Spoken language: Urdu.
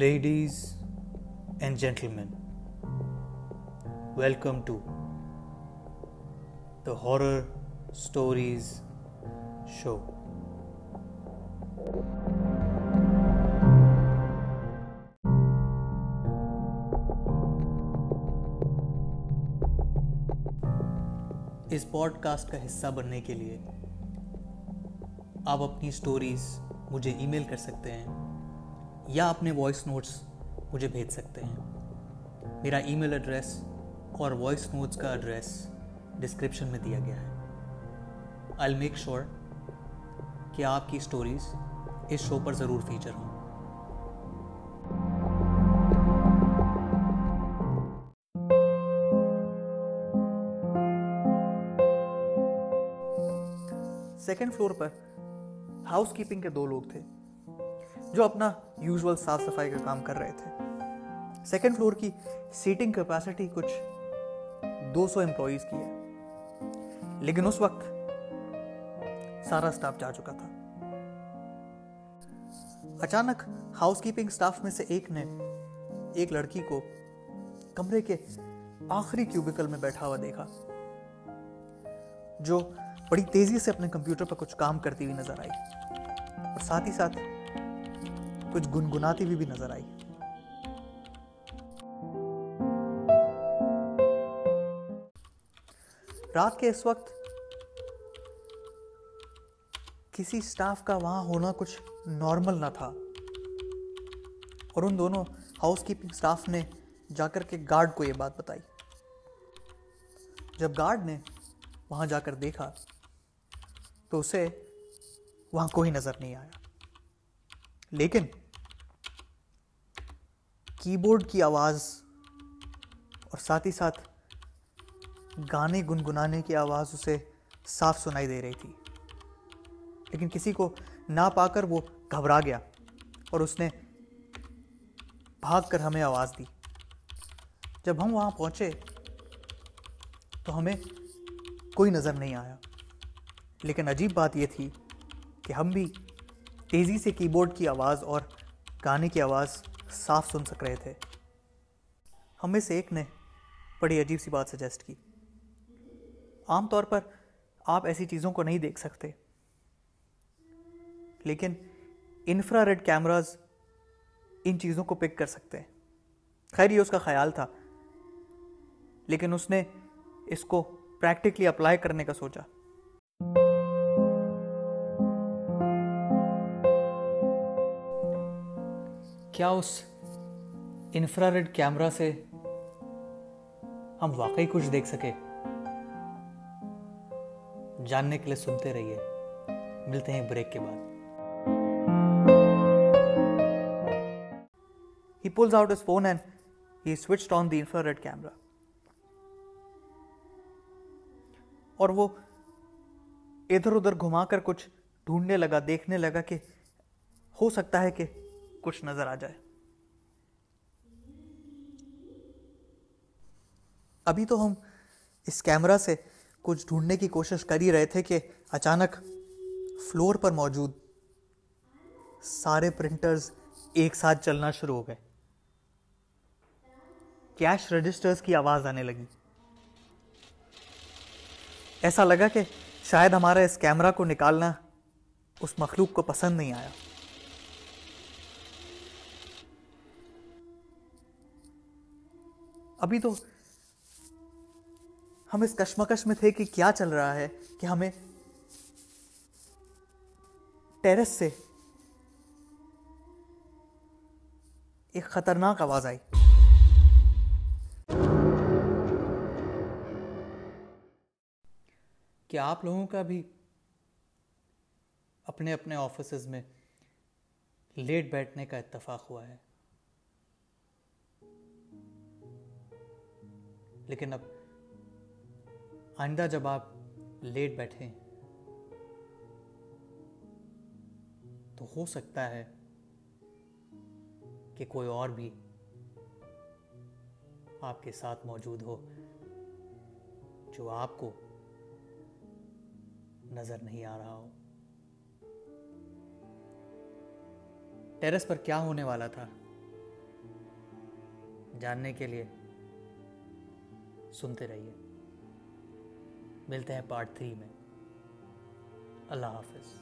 Ladies and gentlemen, welcome to the Horror Stories Show. اس پوڈکاسٹ کا حصہ بننے کے لیے آپ اپنی سٹوریز مجھے ای میل کر سکتے ہیں یا اپنے وائس نوٹس مجھے بھیج سکتے ہیں۔ میرا ای میل ایڈریس اور وائس نوٹس کا ایڈریس ڈسکرپشن میں دیا گیا ہے۔ آئی میک شیور کہ آپ کی سٹوریز اس شو پر ضرور فیچر ہوں۔ سیکنڈ فلور پر ہاؤس کیپنگ کے دو لوگ تھے۔ جو اپنا یوزول صاف صفائی کا کام کر رہے تھے۔ سیکنڈ فلور کی سیٹنگ کیپیسٹی کچھ دو سو امپلائیز کی ہے۔ لیکن اس وقت سارا سٹاف جا چکا تھا۔ اچانک ہاؤس کیپنگ سٹاف میں سے ایک نے ایک لڑکی کو کمرے کے آخری کیوبیکل میں بیٹھا ہوا دیکھا، جو بڑی تیزی سے اپنے کمپیوٹر پر کچھ کام کرتی ہوئی نظر آئی۔ اور ساتھ ہی ساتھ کچھ گنگناتی ہوئی بھی نظر آئی۔ رات کے اس وقت کسی سٹاف کا وہاں ہونا کچھ نارمل نہ تھا۔ اور ان دونوں ہاؤس کیپنگ سٹاف نے جا کر کے گارڈ کو یہ بات بتائی۔ جب گارڈ نے وہاں جا کر دیکھا تو اسے وہاں کوئی نظر نہیں آیا۔ لیکن کی بورڈ کی آواز اور ساتھ ہی ساتھ گانے گنگنانے کی آواز اسے صاف سنائی دے رہی تھی۔ لیکن کسی کو نہ پا کر وہ گھبرا گیا اور اس نے بھاگ کر ہمیں آواز دی۔ جب ہم وہاں پہنچے تو ہمیں کوئی نظر نہیں آیا۔ لیکن عجیب بات یہ تھی کہ ہم بھی تیزی سے کی بورڈ کی آواز اور گانے کی آواز صاف سن سک رہے تھے۔ ہم میں سے ایک نے بڑی عجیب سی بات سجیسٹ کی۔ عام طور پر آپ ایسی چیزوں کو نہیں دیکھ سکتے۔ لیکن انفرا ریڈ کیمراز ان چیزوں کو پک کر سکتے ہیں۔ خیر، یہ اس کا خیال تھا۔ لیکن اس نے اس کو پریکٹیکلی اپلائی کرنے کا سوچا۔ کیا اس انفرا ریڈ کیمرا سے ہم واقعی کچھ دیکھ سکے؟ جاننے کے لیے سنتے رہیے۔ ملتے ہیں بریک کے بعد۔ He pulls out his phone and he switched on the infrared camera اور وہ ادھر ادھر گھما کر کچھ ڈھونڈنے لگا، دیکھنے لگا کہ ہو سکتا ہے کہ کچھ نظر آ جائے۔ ابھی تو ہم اس کیمرا سے کچھ ڈھونڈنے کی کوشش کر ہی رہے تھے کہ اچانک فلور پر موجود سارے پرنٹرز ایک ساتھ چلنا شروع ہو گئے۔ کیش رجسٹرز کی آواز آنے لگی۔ ایسا لگا کہ شاید ہمارا اس کیمرا کو نکالنا اس مخلوق کو پسند نہیں آیا۔ ابھی تو ہم اس کشمکش میں تھے کہ کیا چل رہا ہے کہ ہمیں ٹیرس سے ایک خطرناک آواز آئی۔ کیا آپ لوگوں کا بھی اپنے اپنے آفیسز میں لیٹ بیٹھنے کا اتفاق ہوا ہے؟ لیکن اب آئندہ جب آپ لیٹ بیٹھیں تو ہو سکتا ہے کہ کوئی اور بھی آپ کے ساتھ موجود ہو جو آپ کو نظر نہیں آ رہا ہو۔ ٹیرس پر کیا ہونے والا تھا؟ جاننے کے لیے۔ سنتے رہیے ملتے ہیں پارٹ تھری میں اللہ حافظ